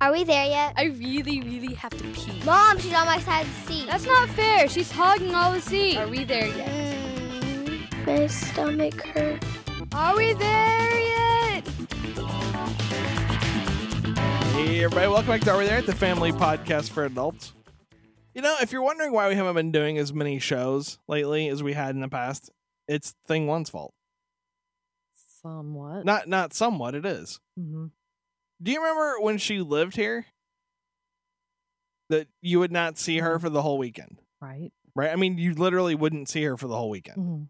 Are we there yet? I really, really have to pee. Mom, she's on my side of the seat. That's not fair. She's hogging all the seat. Are we there yet? Mm, my stomach hurts. Are we there yet? Hey, everybody, welcome back to Are We There? At the family podcast for adults. You know, if you're wondering why we haven't been doing as many shows lately as we had in the past, it's Thing One's fault. Somewhat. Not not somewhat, it is. hmm Do you remember when she lived here? That you would not see her for the whole weekend, Right. right? I mean, you literally wouldn't see her for the whole weekend. hmm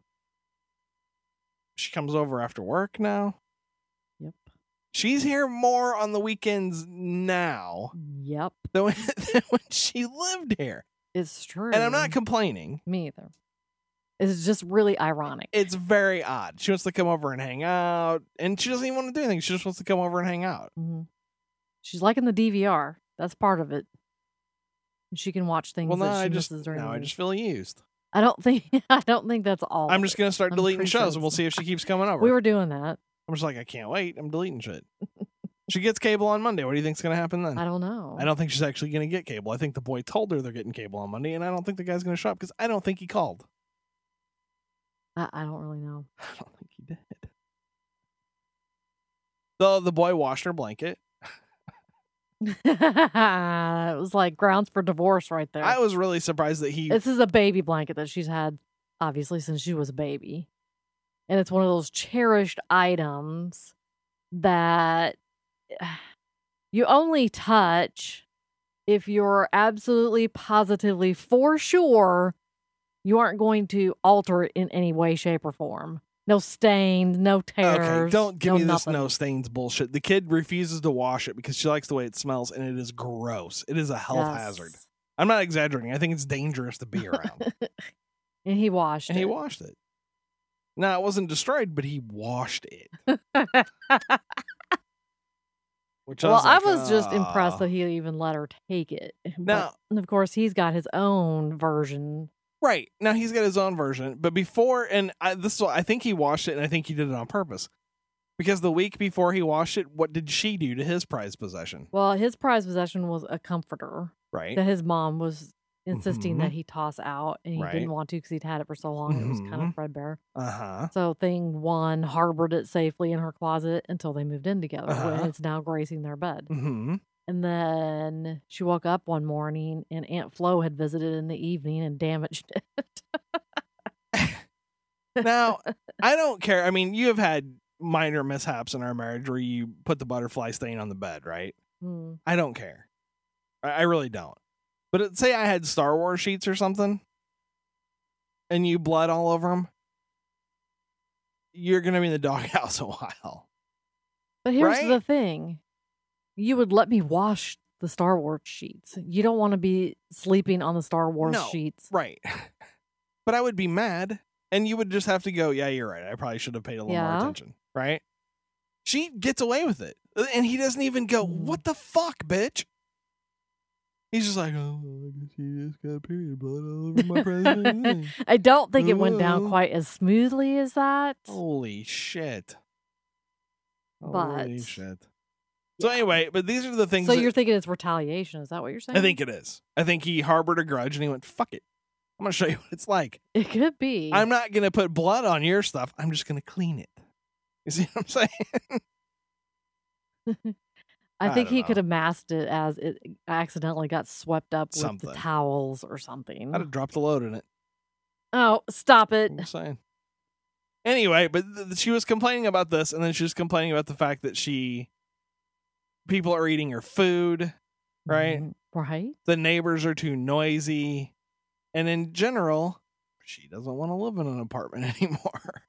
She comes over after work now. Yep. She's here more on the weekends now Yep. than when, than when she lived here. It's true. And I'm not complaining. Me either. It's just really ironic. It's very odd. She wants to come over and hang out, and she doesn't even want to do anything. She just wants to come over and hang out. hmm She's liking the DVR. That's part of it. She can watch things Well, she I just now I just feel used. I don't think I don't think that's all. I'm just gonna start I'm deleting shows, and we'll see if she keeps coming over. We were doing that. I'm just like, I can't wait. I'm deleting shit. she gets cable on Monday. What do you think's gonna happen then? I don't know. I don't think she's actually gonna get cable. I think the boy told her they're getting cable on Monday, and I don't think the guy's gonna show up because I don't think he called. I, I don't really know. I don't think he did. So the boy washed her blanket. it was like grounds for divorce right there. I was really surprised that he This is a baby blanket that she's had obviously since she was a baby. And it's one of those cherished items that you only touch if you're absolutely positively for sure you aren't going to alter it in any way shape or form. No stains, no tears. Okay, don't give no me this nothing. no stains bullshit. The kid refuses to wash it because she likes the way it smells, and it is gross. It is a health Yes. hazard. I'm not exaggerating. I think it's dangerous to be around. And he washed it. and he washed it. Now it wasn't destroyed, but he washed it. Which well, I like, was just impressed "Ah." that he even let her take it. Now- But of course, he's got his own version. Right now, he's got his own version, but before, and I, this is I think he washed it, and I think he did it on purpose, because the week before he washed it, what did she do to his prized possession? Well, his prized possession was a comforter Right, that his mom was insisting that Mhm. he toss out, and he Right. didn't want to because he'd had it for so long. It was kind of threadbare. uh huh. So thing one harbored it safely in her closet until they moved in together. Uh-huh. When it's now gracing their bed. hmm And then she woke up one morning, and Aunt Flo had visited in the evening and damaged it. Now, I don't care. I mean, you have had minor mishaps in our marriage where you put the butterfly stain on the bed, right? Hmm. I don't care. I, I really don't. But it, say I had Star Wars sheets or something, and you blood all over them, you're gonna be in the doghouse a while. But here's Right? the thing. You would let me wash the Star Wars sheets. You don't want to be sleeping on the Star Wars No. sheets. Right. but I would be mad, and you would just have to go, yeah, you're right. I probably should have paid a little more attention. Right? She gets away with it. Uh, and he doesn't even go, what the fuck, bitch? He's just like, oh, I guess you just got period blood all over my present. I don't think it went down uh-huh. quite as smoothly as that. Holy shit. Holy But- shit. So anyway, but these are the things So that you're thinking it's retaliation? Is that what you're saying? I think it is. I think he harbored a grudge and he went, fuck it. I'm gonna show you what it's like. it could be. I'm not gonna put blood on your stuff. I'm just gonna clean it. You see what I'm saying? I I think he could have masked it as it accidentally got swept up with Something. the towels or something. I'd have dropped a load in it. Oh, stop it! I'm saying. Anyway, but th- she was complaining about this, and then she was complaining about the fact that she people are eating your food, right? Right. the neighbors are too noisy, and in general, she doesn't want to live in an apartment anymore.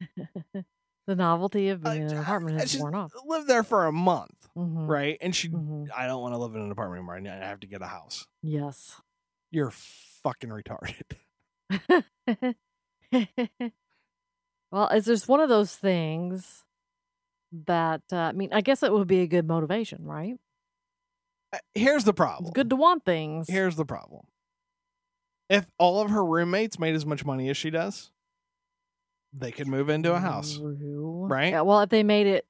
The novelty of being in an apartment has worn off. lived there for a month, Mhm. right? And she, Mhm. I don't want to live in an apartment anymore. I have to get a house. Yes. You're fucking retarded. well, it's just one of those things that uh, I mean, I guess it would be a good motivation, right? Uh, Here's the problem. It's good to want things. Here's the problem. If all of her roommates made as much money as she does, they could move into a house. True. right? Yeah, well, if they made it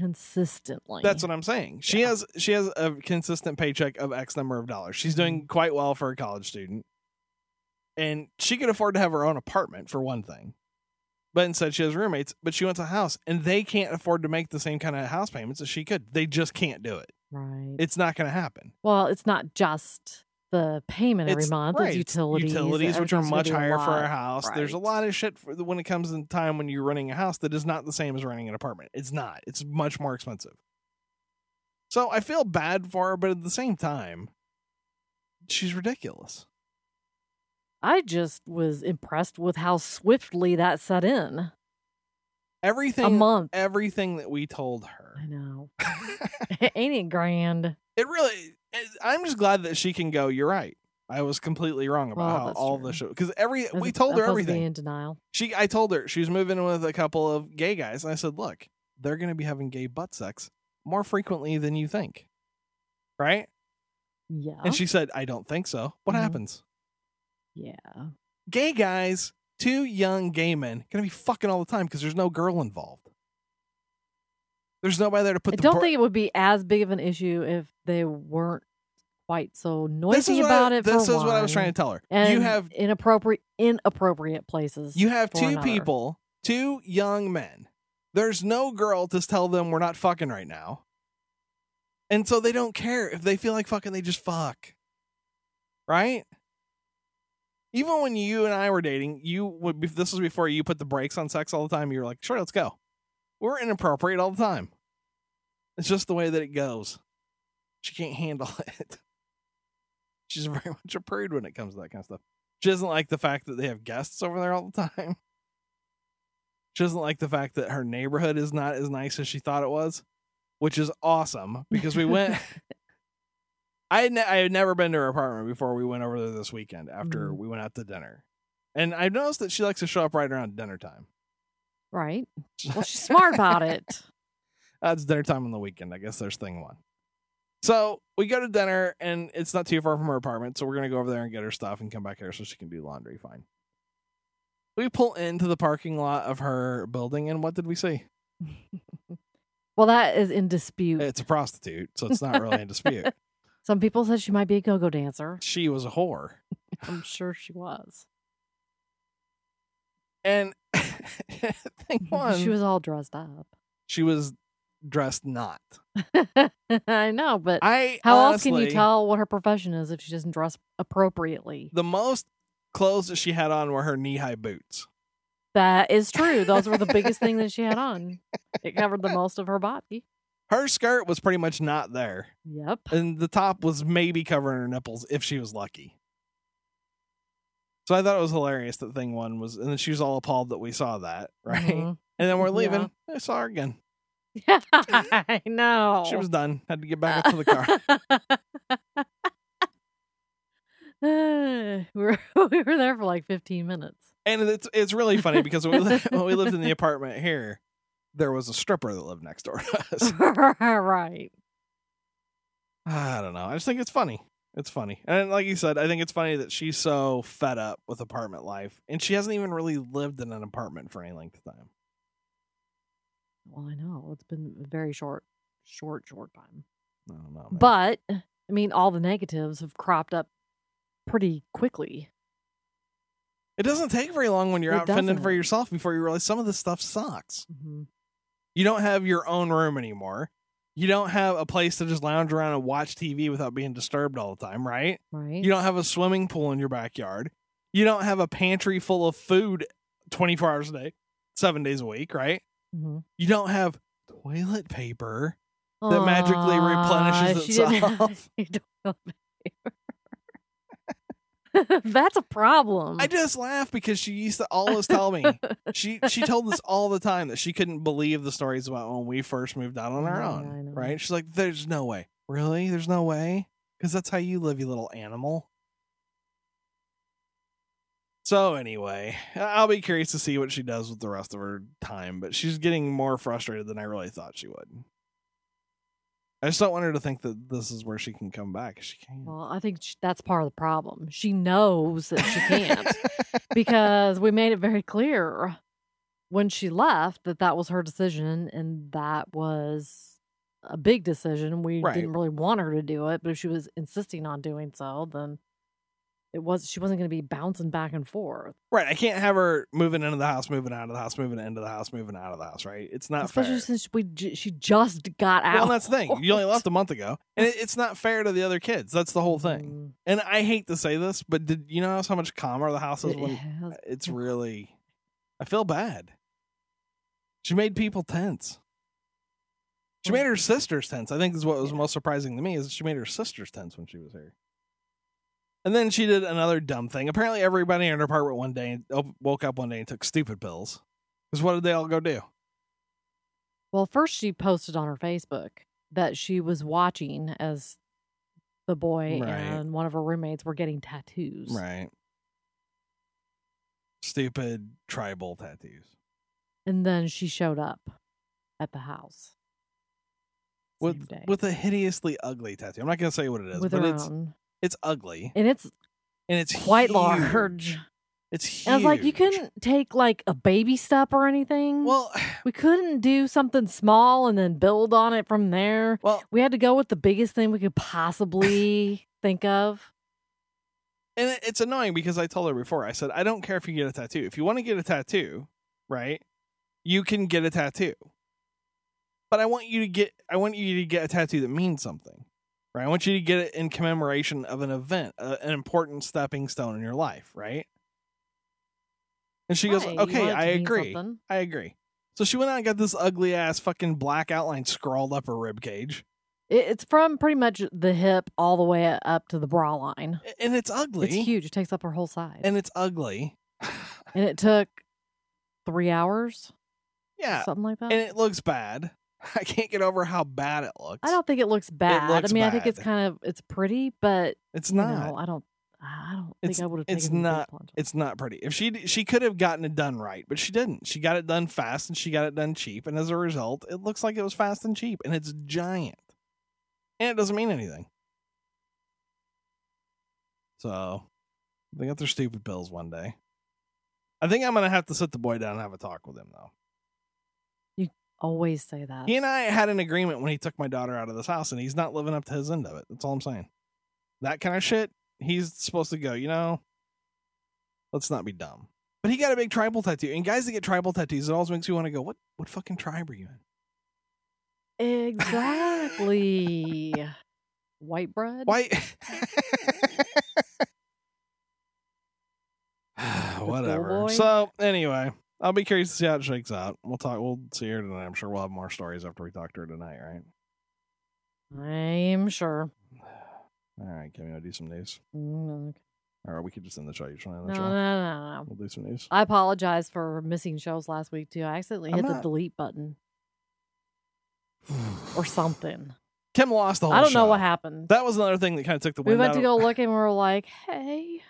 consistently. That's what I'm saying. She Yeah. has she has a consistent paycheck of X number of dollars. She's doing Mm-hmm. quite well for a college student. And she could afford to have her own apartment for one thing. But instead she has roommates, but she wants a house and they can't afford to make the same kind of house payments as she could. They just can't do it. right. It's not going to happen. well, it's not just the payment every It's- month. right, It's utilities. utilities, which are much higher for a house. There's a lot of shit for, when it comes in time when you're renting a house that is not the same as renting an apartment. It's not. It's much more expensive. So I feel bad for her, but at the same time, she's ridiculous. I just was impressed with how swiftly that set in. Everything, a month. everything that we told her. I know. Ain't it grand? it really. It, I'm just glad that she can go. You're right. I was completely wrong about Well, how all true. the show because every As we told her opposed to being everything. in denial. She, I told her she was moving in with a couple of gay guys, and I said, "Look, they're going to be having gay butt sex more frequently than you think, right?" Yeah. And she said, "I don't think so. What Mhm. happens? Yeah. Gay guys, two young gay men, to be fucking all the time because there's no girl involved. There's nobody there to put the. I the. don't bra- think it would be as big of an issue if they weren't quite so noisy about I, it. This is what I was trying to tell her. And you have inappropriate inappropriate places. you have two another. people, two young men. There's no girl to tell them we're not fucking right now. And so they don't care if they feel like fucking they just fuck. Right? Even when you and I were dating, you would this was before you put the brakes on sex all the time. You were like, "Sure, let's go." We're inappropriate all the time. It's just the way that it goes. She can't handle it. She's very much a prude when it comes to that kind of stuff. She doesn't like the fact that they have guests over there all the time. She doesn't like the fact that her neighborhood is not as nice as she thought it was, which is awesome because we went. I had, ne- I had never been to her apartment before we went over there this weekend after Mhm. we went out to dinner. And I noticed that she likes to show up right around dinner time. right. Well, she's smart about it. It's dinner time on the weekend. I guess there's thing one. So we go to dinner, and it's not too far from her apartment. So we're gonna go over there and get her stuff and come back here so she can do laundry. Fine. We pull into the parking lot of her building, and what did we see? Well, that is in dispute. It's a prostitute, so it's not really in dispute. Some people said she might be a go-go dancer. She was a whore, I'm sure she was. and thing one, She was all dressed up. she was dressed not. I know, but I how else can you tell what her profession is if she doesn't dress appropriately? The most clothes that she had on were her knee high boots. That is true. Those were the biggest thing that she had on. It covered the most of her body. Her skirt was pretty much not there. Yep. and the top was maybe covering her nipples if she was lucky. So I thought it was hilarious that thing one was, and then she was all appalled that we saw that, right? Mhm. And then we're leaving. Yeah. I saw her again. Yeah, I know. She was done. Had to get back up to the car. we were we were there for like 15 minutes. and it's it's really funny because we, when we lived in the apartment here, there was a stripper that lived next door to us. right. I don't know. I just think it's funny. It's funny. And like you said, I think it's funny that she's so fed up with apartment life and she hasn't even really lived in an apartment for any length of time. Well, I know. It's been a very short, short, short time. I don't know. But I mean, all the negatives have cropped up pretty quickly. It doesn't take very long when you're It out fending for yourself before you realize some of this stuff sucks. hmm You don't have your own room anymore. You don't have a place to just lounge around and watch TV without being disturbed all the time, right? Right. You don't have a swimming pool in your backyard. You don't have a pantry full of food 24 hours a day, seven days a week, right? Mhm. You don't have toilet paper that magically replenishes Aw, she didn't have itself. any toilet paper. That's a problem. I just laugh because she used to always tell me she she told us all the time that she couldn't believe the stories about when we first moved out on our Yeah, own. Right? She's like, "There's no way, really? There's no way, because that's how you live, you little animal." So anyway, I'll be curious to see what she does with the rest of her time, but she's getting more frustrated than I really thought she would. I just don't want her to think that this is where she can come back. She can't. Well, I think sh- that's part of the problem. She knows that she can't because we made it very clear when she left that that was her decision and that was a big decision. We Right. didn't really want her to do it, but if she was insisting on doing so, then it was she wasn't going to be bouncing back and forth. Right. I can't have her moving into the house, moving out of the house, moving into the house, moving out of the house. Right. It's not fair. Especially fair. since we j- she just got out. Well, that's the thing. You only left a month ago, and it, it's not fair to the other kids. That's the whole thing. Mm, And I hate to say this, but did you notice how much calmer the house is when it's really? I feel bad. She made people tense. She made her sisters tense. I think is what was most surprising to me is she made her sisters tense when she was here. And then she did another dumb thing. Apparently, everybody in her apartment one day woke up one day and took stupid pills. Because what did they all go do? Well, first she posted on her Facebook that she was watching as the boy Right. and one of her roommates were getting tattoos. Right. Stupid tribal tattoos. And then she showed up at the house. With with a hideously ugly tattoo. I'm not gonna say what it is, with but it's own. It's ugly And it's and it's quite huge. large. It's huge. And I was like, you couldn't take like a baby step or anything. Well, we couldn't do something small and then build on it from there. well, We had to go with the biggest thing we could possibly think of. and it's annoying because I told her before. I said I don't care if you get a tattoo. If you want to get a tattoo, right? You can get a tattoo. But I want you to get I want you to get a tattoo that means something. Right? I want you to get it in commemoration of an event, uh, an important stepping stone in your life, right? And she goes, Right, you "Okay, want it to I agree. something. I agree. So she went out and got this ugly ass fucking black outline scrawled up her rib cage, it's from pretty much the hip all the way up to the bra line. And it's ugly. It's huge. It takes up her whole side. and it's ugly. and it took three hours, yeah, something like that. and it looks bad. I can't get over how bad it looks. I don't think it looks bad. looks I mean, I think it's kind of it's pretty, but It's not. know, I don't. I don't It's- think I would have it's taken not-. It's not pretty. If she she could have gotten it done right, but she didn't. She got it done fast and she got it done cheap, and as a result, it looks like it was fast and cheap, and it's giant, and it doesn't mean anything. So, they got their stupid bills one day. I think I'm gonna have to sit the boy down and have a talk with him though. Always say that. He and I had an agreement when he took my daughter out of this house, and he's not living up to his end of it. That's all I'm saying. That kind of shit, he's supposed to go, you know, let's not be dumb. But he got a big tribal tattoo. And guys that get tribal tattoos, it always makes you want to go, what what fucking tribe are you in? Exactly. White bread. White Whatever. So anyway, I'll be curious to see how it shakes out. We'll talk. We'll see her tonight. I'm sure we'll have more stories after we talk to her tonight, right? I'm sure. All right, can we do some news? Mm, okay. Or we could just end the show. You want to No, end no, the show? no, no. We'll do some news. I apologize for missing shows last week too. I accidentally I'm hit not- the delete button or something. Kim lost the whole I don't know what happened. That was another thing that kind of took the we went to go look and we were like, "Hey,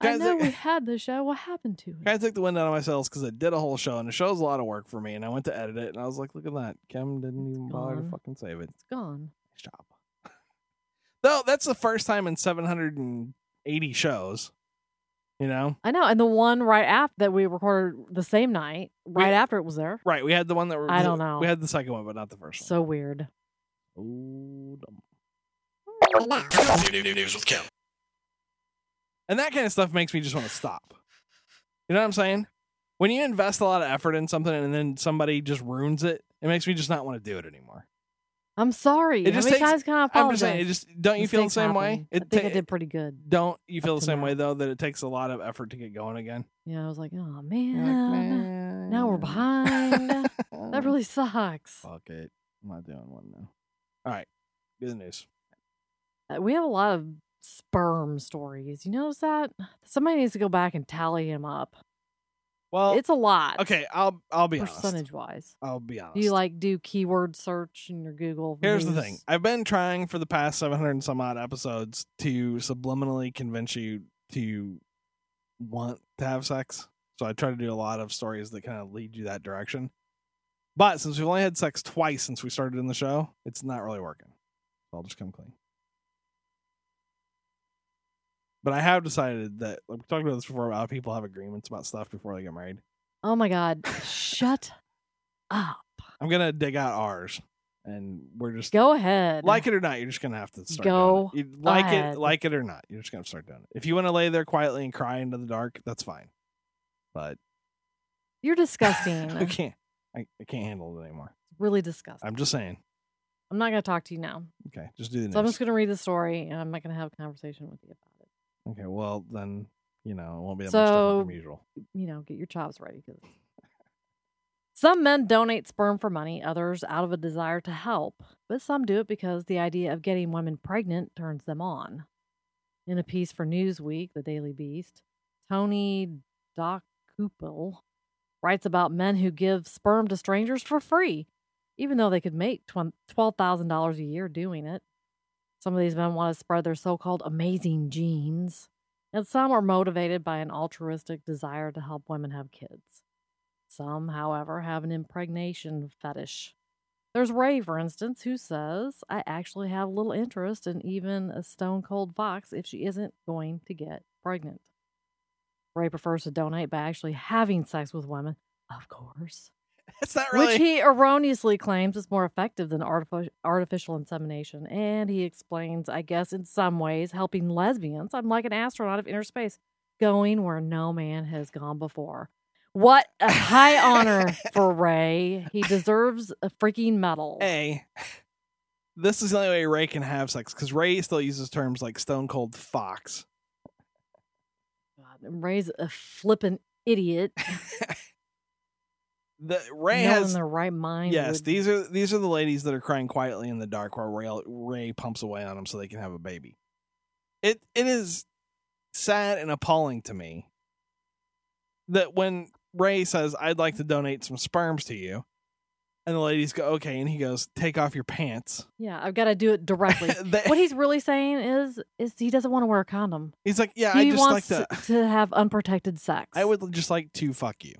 I Guys, know I- we had the show. What happened to it?" kind of took the wind out of my sails because I did a whole show and the show's a lot of work for me. And I went to edit it and I was like, look at that. Kim didn't even bother to fucking save it. It's gone. Nice job. Though that's the first time in 780 shows. You know? I know. And the one right after that we recorded the same night, right after it was there. Right. We had the one that were. I don't know. We had the second one, but not the first So weird. one. Oh, dumb. News with Kim. And that kind of stuff makes me just want to stop. You know what I'm saying? When you invest a lot of effort in something and then somebody just ruins it, it makes me just not want to do it anymore. I'm sorry. It How just many takes- can I I'm just saying, it just don't you feel the same way? It I think ta- I did pretty good. Don't you feel the same now. way though that it takes a lot of effort to get going again? Yeah, I was like, oh You're like, man, now we're behind. that really sucks. Fuck it. I'm not doing one now. All right. Good news. Uh, We have a lot of sperm stories. You notice that? Somebody needs to go back and tally him up. Well, it's a lot. okay. I'll I'll be honest. percentage wise. I'll be honest. Do you like do keyword search in your Google? Here's the thing. I've been trying for the past 700 and some odd episodes to subliminally convince you to want to have sex. So I try to do a lot of stories that kind of lead you that direction. But since we've only had sex twice since we started in the show, it's not really working. So I'll just come clean. But I have decided that like we talked about this before about how people have agreements about stuff before they get married. Oh my god. Shut up. I'm gonna dig out ours, and we're just Go ahead. like it or not. You're just gonna have to start Go it. Like ahead. it, like it or not. You're just gonna start doing it. If you want to lay there quietly and cry into the dark, that's fine. But You're disgusting. I can't. I, I can't handle it anymore. It's really disgusting. I'm just saying. I'm not going to talk to you now. Okay, just do the So I'm just going to read the story and I'm not going to have a conversation with you about it. Okay, well then you know it won't be that much different from usual. You know, get your chops ready. 'cause- Some men donate sperm for money, others out of a desire to help, but some do it because the idea of getting women pregnant turns them on. In a piece for Newsweek, the Daily Beast, Tony Dokoupil writes about men who give sperm to strangers for free, even though they could make twen- $12,000 a year doing it. Some of these men want to spread their so called amazing genes, and some are motivated by an altruistic desire to help women have kids. Some, however, have an impregnation fetish. There's Ray, for instance, who says, I actually have little interest in even a stone cold fox if she isn't going to get pregnant. Ray prefers to donate by actually having sex with women, of course, It's not really. which he erroneously claims is more effective than artifi- artificial insemination. And he explains, I guess, in some ways, helping lesbians. I'm like an astronaut of inner space, going where no man has gone before. What a high honor for Ray. He deserves a freaking medal. Hey, This is the only way Ray can have sex because Ray still uses terms like stone cold fox. God, Ray's a flippin' idiot. The Ray no one in has their right mind. yes. would- These are these are the ladies that are crying quietly in the dark while Ray, Ray pumps away on them so they can have a baby. It it is sad and appalling to me that when Ray says, "I'd like to donate some sperms to you," and the ladies go, "Okay," and he goes, "Take off your pants." yeah, I've got to do it directly. They- what he's really saying is, is he doesn't want to wear a condom. he's like, "Yeah, I he just like to." to have unprotected sex. I would just like to fuck you.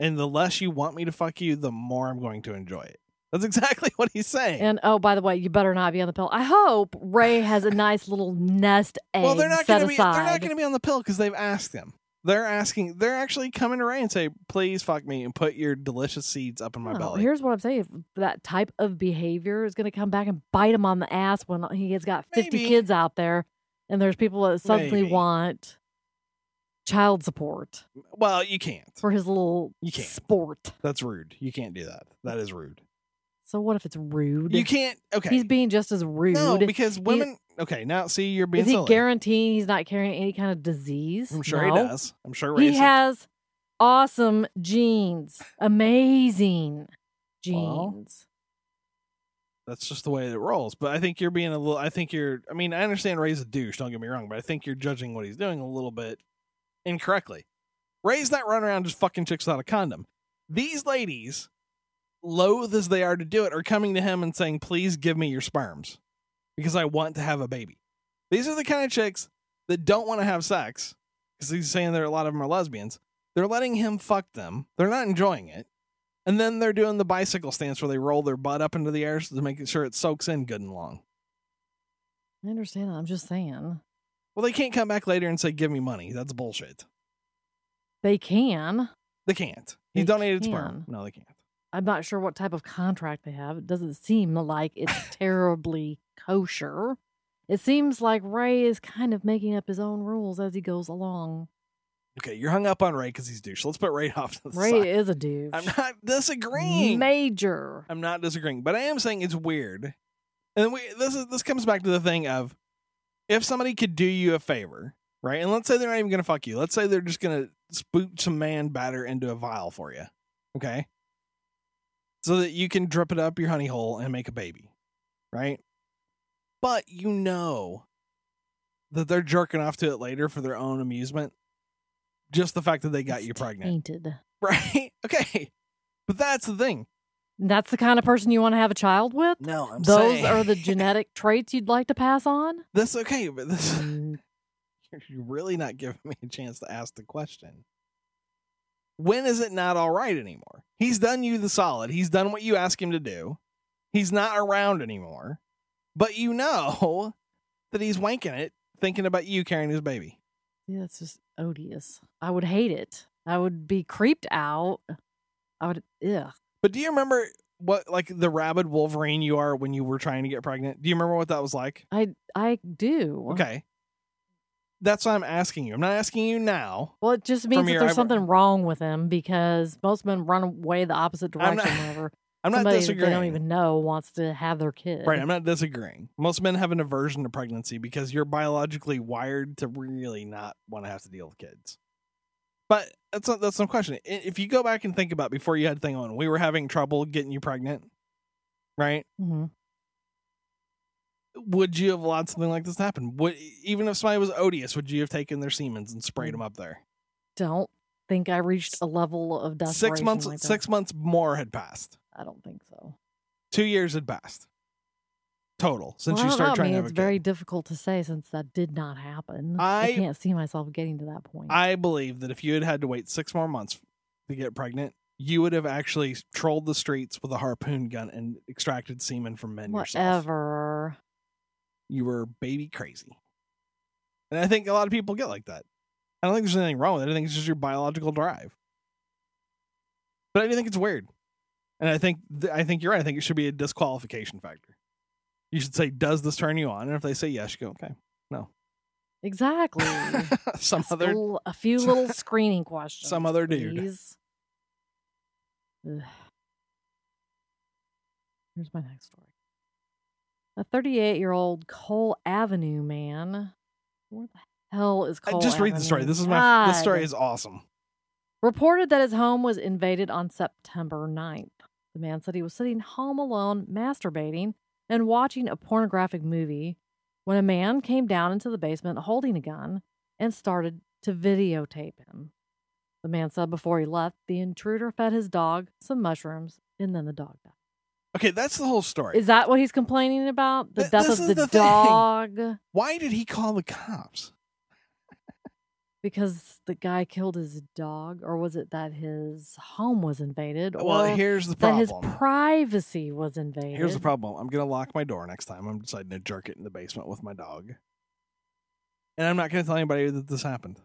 And the less you want me to fuck you, the more I'm going to enjoy it. That's exactly what he's saying. And oh, by the way, you better not be on the pill. I hope Ray has a nice little nest egg well, they're not going to be aside. they're not going to be on the pill cuz they've asked him. They're asking they're actually coming to Ray and say, "Please fuck me and put your delicious seeds up in my No, belly." Here's what I'm saying: if that type of behavior is going to come back and bite him on the ass when he has got 50 Maybe. kids out there, and there's people that suddenly Maybe. want child support well, you can't. for his little You can't. sport. That's rude. You can't do that. That is rude. So what if it's rude? You can't Okay. He's being just as rude. No, because women Okay, now see you're being is he silly. guaranteeing he's not carrying any kind of disease? I'm sure No. he does. I'm sure He has awesome genes, amazing genes. that's just the way it rolls. But I think you're being a little. I think you're. I mean, I understand Ray's a douche. Don't get me wrong, but I think you're judging what he's doing a little bit incorrectly. Ray's not running around just fucking chicks without a condom. These ladies, loath as they are to do it, are coming to him and saying, "Please give me your sperms because I want to have a baby." These are the kind of chicks that don't want to have sex because he's saying there a lot of them are lesbians. They're letting him fuck them. They're not enjoying it. And then they're doing the bicycle stance where they roll their butt up into the air to make sure it soaks in good and long. I understand that. I'm just saying Well, they can't come back later and say, "Give me money." That's bullshit. they can. They can't. He They donated sperm. No, they can't. I'm not sure what type of contract they have. It doesn't seem like it's terribly kosher. It seems like Ray is kind of making up his own rules as he goes along. Okay, you're hung up on Ray because he's douche. Let's put Ray off to the Ray side. is a douche. I'm not disagreeing. Major. I'm not disagreeing, but I am saying it's weird. And we this is this comes back to the thing of if somebody could do you a favor, right? And let's say they're not even gonna fuck you. Let's say they're just gonna spoot some man batter into a vial for you. Okay. So that you can drip it up your honey hole and make a baby. Right? But you know that they're jerking off to it later for their own amusement. Just the fact that they got It's you pregnant. Tainted. Right? Okay. But that's the thing. That's the kind of person you want to have a child with? No, I'm Those saying are the genetic traits you'd like to pass on? That's okay, but this Mm, you're really not giving me a chance to ask the question. When is it not all right anymore? He's done you the solid. He's done what you ask him to do. He's not around anymore. But you know that he's wanking it, thinking about you carrying his baby. yeah, that's just odious. I would hate it. I would be creeped out. I would, ugh. But do you remember what like the rabid Wolverine you are when you were trying to get pregnant? Do you remember what that was like? I I do. Okay. That's what I'm asking you. I'm not asking you now. Well, it just means that there's eyebrow- something wrong with him because most men run away the opposite I'm direction not- whenever I'm not disagreeing. they don't even know wants to have their kid. Right, I'm not disagreeing. Most men have an aversion to pregnancy because you're biologically wired to really not want to have to deal with kids. But that's not, that's no question. If you go back and think about before you had thing on, we were having trouble getting you pregnant, right? hmm Would you have allowed something like this to happen? Would even if somebody was odious, would you have taken their semens and Mm. sprayed them up there? Don't think I reached a level of desperation. Six months, like six months more had passed. I don't think so. Two years had passed total since Well, I you started know. I trying mean, to have it's very difficult to say since that did not happen. I- can't see myself getting to that point. I believe that if you had had to wait six more months to get pregnant, you would have actually trolled the streets with a harpoon gun and extracted semen from men yourself. Whatever. You were baby crazy. And I think a lot of people get like that. I don't think there's anything wrong with it. I think it's just your biological drive. But I do think it's weird. And I think th- I think you're right. I think it should be a disqualification factor. You should say, "Does this turn you on?" And if they say yes, you go, "Okay." No." Exactly. Some Just other a few little screening questions. some other dude. Ugh. Here's my next story. A 38 year old Cole Avenue man. Where the hell is I Cole? just read the story. This is my this story is awesome. reported that his home was invaded on September 9th. The man said he was sitting home alone, masturbating, and watching a pornographic movie when a man came down into the basement holding a gun and started to videotape him. The man said before he left, the intruder fed his dog some mushrooms and then the dog died. Okay, that's the whole story. Is that what he's complaining about? The Th- death of the, the dog? Why did he call the cops? Because the guy killed his dog, or was it that his home was invaded? Well, or here's the problem. that his privacy was invaded. Here's the problem. I'm gonna lock my door next time. I'm deciding to jerk it in the basement with my dog, and I'm not gonna tell anybody that this happened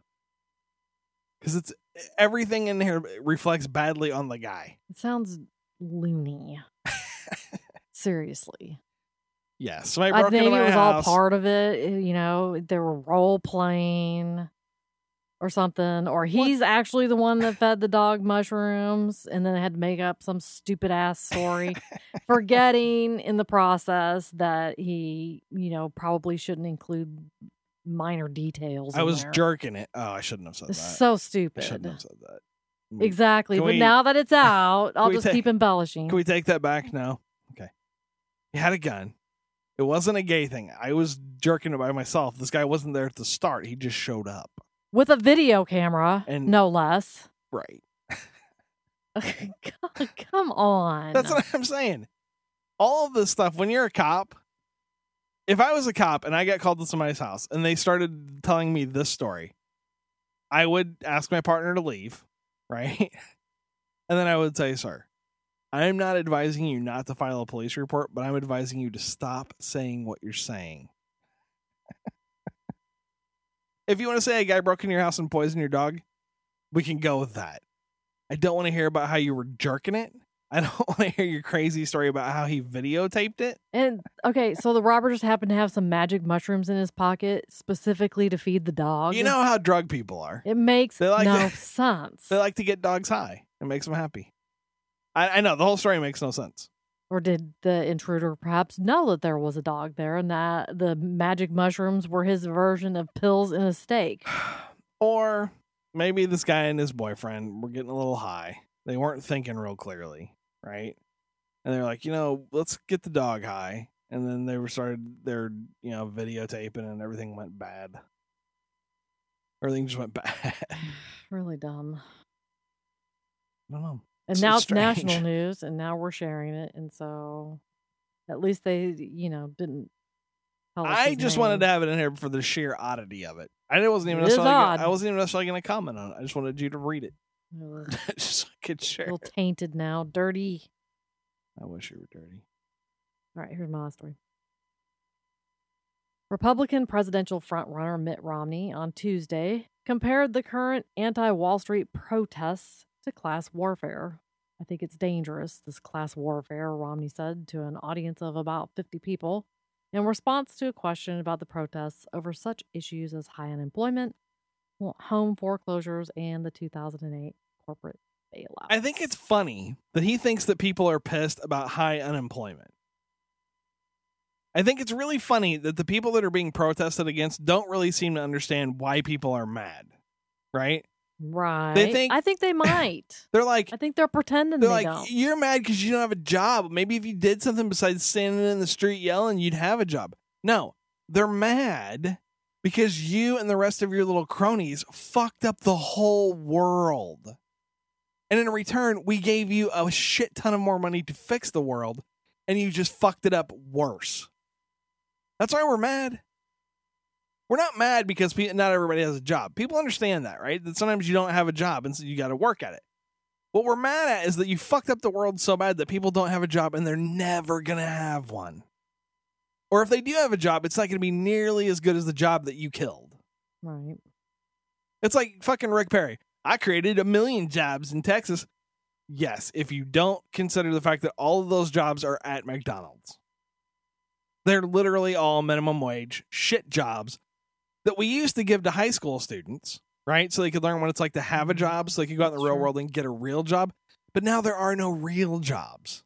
because it's everything in here reflects badly on the guy. It sounds loony. Seriously. Yes, somebody I think it was house. all part of it. eh, You know, they were role playing or something. Or he's actually the one that fed the dog mushrooms and then had to make up some stupid ass story, forgetting in the process that he, you know, probably shouldn't include minor details. I was there. jerking it. Oh, I shouldn't have said It's that. so I stupid. shouldn't have said that. Mm. Exactly. Can But we- now that it's out, I'll just take- keep embellishing. Can we take that back? now? Okay. He had a gun. It wasn't a gay thing. I was jerking it by myself. This guy wasn't there at the start. He just showed up. With a video camera, And- no less. Right. God, come on. That's what I'm saying. All of this stuff, when you're a cop, if I was a cop and I got called to somebody's house and they started telling me this story, I would ask my partner to leave, right? And then I would say, sir, I'm not advising you not to file a police report, but I'm advising you to stop saying what you're saying. If you want to say a guy broke in your house and poisoned your dog, we can go with that. I don't want to hear about how you were jerking it. I don't want to hear your crazy story about how he videotaped it. And okay, so the robber just happened to have some magic mushrooms in his pocket specifically to feed the dog. You know how drug people are. it makes They like no to- sense. They like to get dogs high. It makes them happy. I, I know the whole story makes no sense. Or did the intruder perhaps know that there was a dog there and that the magic mushrooms were his version of pills in a steak? Or maybe this guy and his boyfriend were getting a little high. They weren't thinking real clearly, right? And they're like, you know, let's get the dog high. And then they were started their, you know, videotaping and everything went bad. Everything just went bad. Really dumb. don't know. And It's now it's strange. national news, and now we're sharing it, and so at least they, you know, didn't. tell us I just name. wanted to have it in here for the sheer oddity of it. I wasn't even It necessarily. Gonna. I wasn't even necessarily going to comment on it. I just wanted you to read it, just so I could a share. little it. tainted now, dirty. I wish you were dirty. All right, here's my last story. Republican presidential frontrunner Mitt Romney on Tuesday compared the current anti Wall Street protests to class warfare. I think it's dangerous, this class warfare, Romney said to an audience of about 50 people in response to a question about the protests over such issues as high unemployment, home foreclosures, and the 2008 corporate bailout. I think it's funny that he thinks that people are pissed about high unemployment. I think it's really funny that the people that are being protested against don't really seem to understand why people are mad. Right? Right. They think- I think they might. They're like I think they're pretending they're they like don't. you're mad because you don't have a job. Maybe if you did something besides standing in the street yelling, you'd have a job. No, they're mad because you and the rest of your little cronies fucked up the whole world. And in return, we gave you a shit ton of more money to fix the world, and you just fucked it up worse. That's why we're mad. We're not mad because pe- not everybody has a job. People understand that, right? That sometimes you don't have a job and so you got to work at it. What we're mad at is that you fucked up the world so bad that people don't have a job and they're never going to have one. Or if they do have a job, it's not going to be nearly as good as the job that you killed. right. It's like fucking Rick Perry. I created a million jobs in Texas. Yes, if you don't consider the fact that all of those jobs are at McDonald's. They're literally all minimum wage shit jobs that we used to give to high school students, right? So they could learn what it's like to have a mm-hmm. job, so they could go out in the real Sure. world and get a real job. But now there are no real jobs.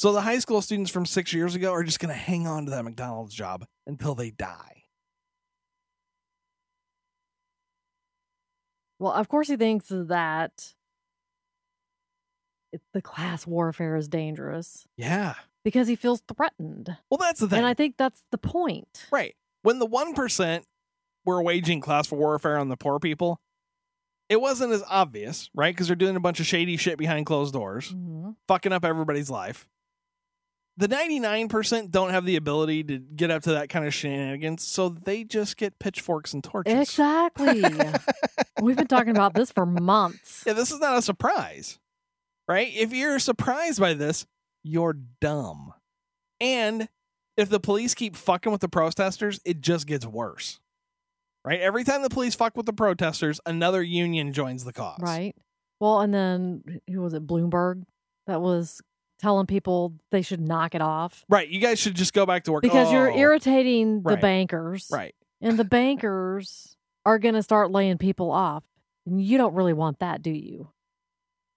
So the high school students from six years ago are just going to hang on to that McDonald's job until they die. Well, of course, he thinks that it, the class warfare is dangerous Yeah. because he feels threatened. Well, that's the thing. And I think that's the point. Right. When the 1% were waging class warfare on the poor people, it wasn't as obvious, right? Because they're doing a bunch of shady shit behind closed doors, Mhm. fucking up everybody's life. The 99% don't have the ability to get up to that kind of shenanigans, so they just get pitchforks and torches. Exactly. We've been talking about this for months. Yeah, this is not a surprise, right? If you're surprised by this, you're dumb. And if the police keep fucking with the protesters, it just gets worse, right? Every time the police fuck with the protesters, another union joins the cause. Right. Well, and then who was it? Bloomberg that was telling people they should knock it off Right. You guys should just go back to work because you're Oh, irritating the right. bankers. Right. And the bankers are going to start laying people off. And you don't really want that, do you?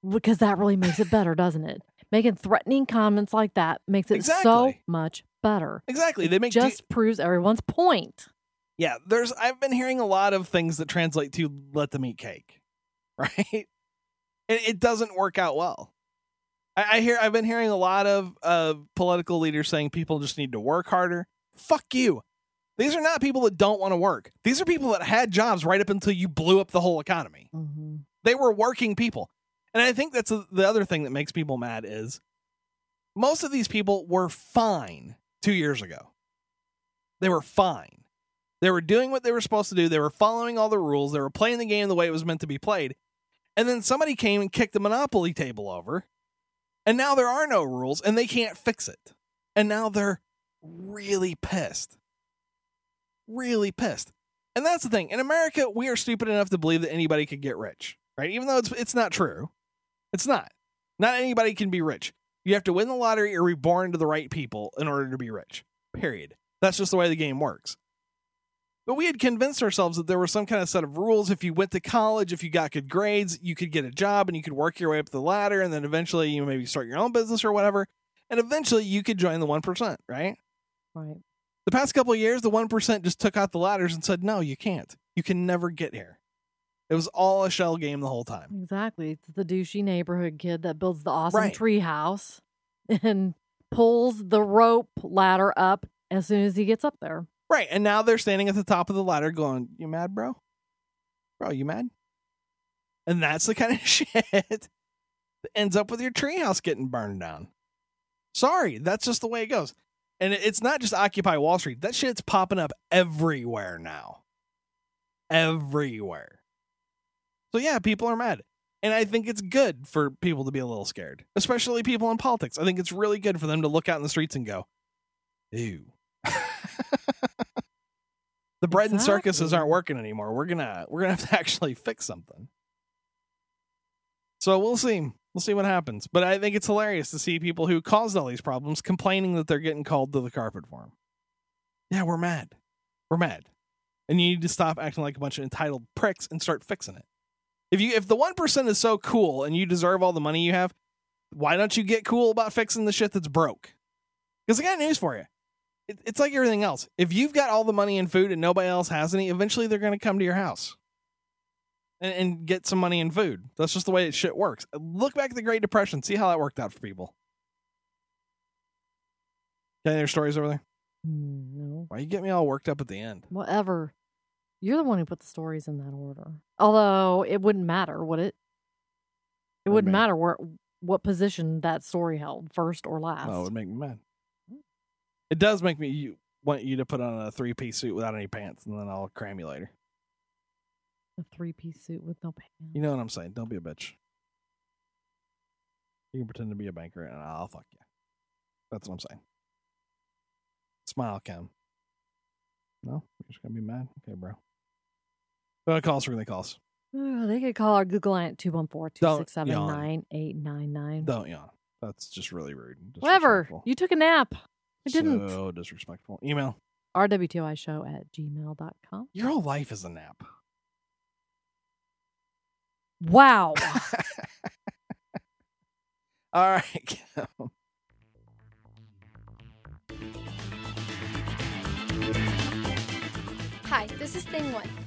Because that really makes it better, doesn't it? Making threatening comments like that makes it so much better. Exactly. They make de- Just proves everyone's point. Yeah, there's I've been hearing a lot of things that translate to let them eat cake. Right? It, it doesn't work out well. I, I hear I've been hearing a lot of uh, political leaders saying people just need to work harder. Fuck you. These are not people that don't want to work. These are people that had jobs right up until you blew up the whole economy. hmm They were working people. And I think that's the other thing that makes people mad is most of these people were fine 2 years ago. They were fine. They were doing what they were supposed to do. They were following all the rules. They were playing the game the way it was meant to be played. And then somebody came and kicked the monopoly table over. And now there are no rules and they can't fix it. And now they're really pissed. Really pissed. And that's the thing. In America, we are stupid enough to believe that anybody could get rich, right? Even though it's it's not true. It's not. Not anybody can be rich. You have to win the lottery or be born to the right people in order to be rich. Period. That's just the way the game works. But we had convinced ourselves that there was some kind of set of rules. If you went to college, if you got good grades, you could get a job and you could work your way up the ladder. And then eventually you maybe start your own business or whatever. And eventually you could join the 1%, right? Right. The past couple of years, the 1% just took out the ladders and said, no, you can't. You can never get here. It was all a shell game the whole time. Exactly. It's the douchey neighborhood kid that builds the awesome Right. tree house and pulls the rope ladder up as soon as he gets up there. Right. And now they're standing at the top of the ladder going, You mad, bro? Bro, you mad? And that's the kind of shit that ends up with your treehouse getting burned down. Sorry, that's just the way it goes. And it's not just Occupy Wall Street. That shit's popping up everywhere now. Everywhere. So yeah, people are mad. And I think it's good for people to be a little scared, especially people in politics. I think it's really good for them to look out in the streets and go, ew. The bread and circuses aren't working anymore. We're gonna we're gonna have to actually fix something. So we'll see. We'll see what happens. But I think it's hilarious to see people who caused all these problems complaining that they're getting called to the carpet for them. Yeah, we're mad. We're mad. And you need to stop acting like a bunch of entitled pricks and start fixing it. If you if the one percent is so cool and you deserve all the money you have, why don't you get cool about fixing the shit that's broke? Because I got news for you. It, it's like everything else. If you've got all the money and food and nobody else has any, eventually they're going to come to your house and, and get some money and food. That's just the way it shit works. Look back at the Great Depression. See how that worked out for people. Got any other stories over there? Mm, no. Why you get me all worked up at the end? Whatever. You're the one who put the stories in that order. Although it wouldn't matter, would it? It What do you wouldn't matter where what position that story held, first or last. Oh, it would make me mad. It does make me you, want you to put on a three piece suit without any pants, and then I'll cram you later. a three piece suit with no pants. You know what I'm saying? Don't be a bitch. You can pretend to be a banker, and I'll fuck you. That's what I'm saying. Smile, Cam. No, you're just gonna be mad. Okay, bro. Uh, call us. We're gonna call us. Oh, they could call our Google line at 214 Don't 267 yawn. 9899. Don't yawn. That's just really rude. Whatever. You took a nap. I didn't. So disrespectful. Email. RWTI show at gmail.com. Your whole life is a nap. Wow. All right. Cam. Hi, this is Thing One.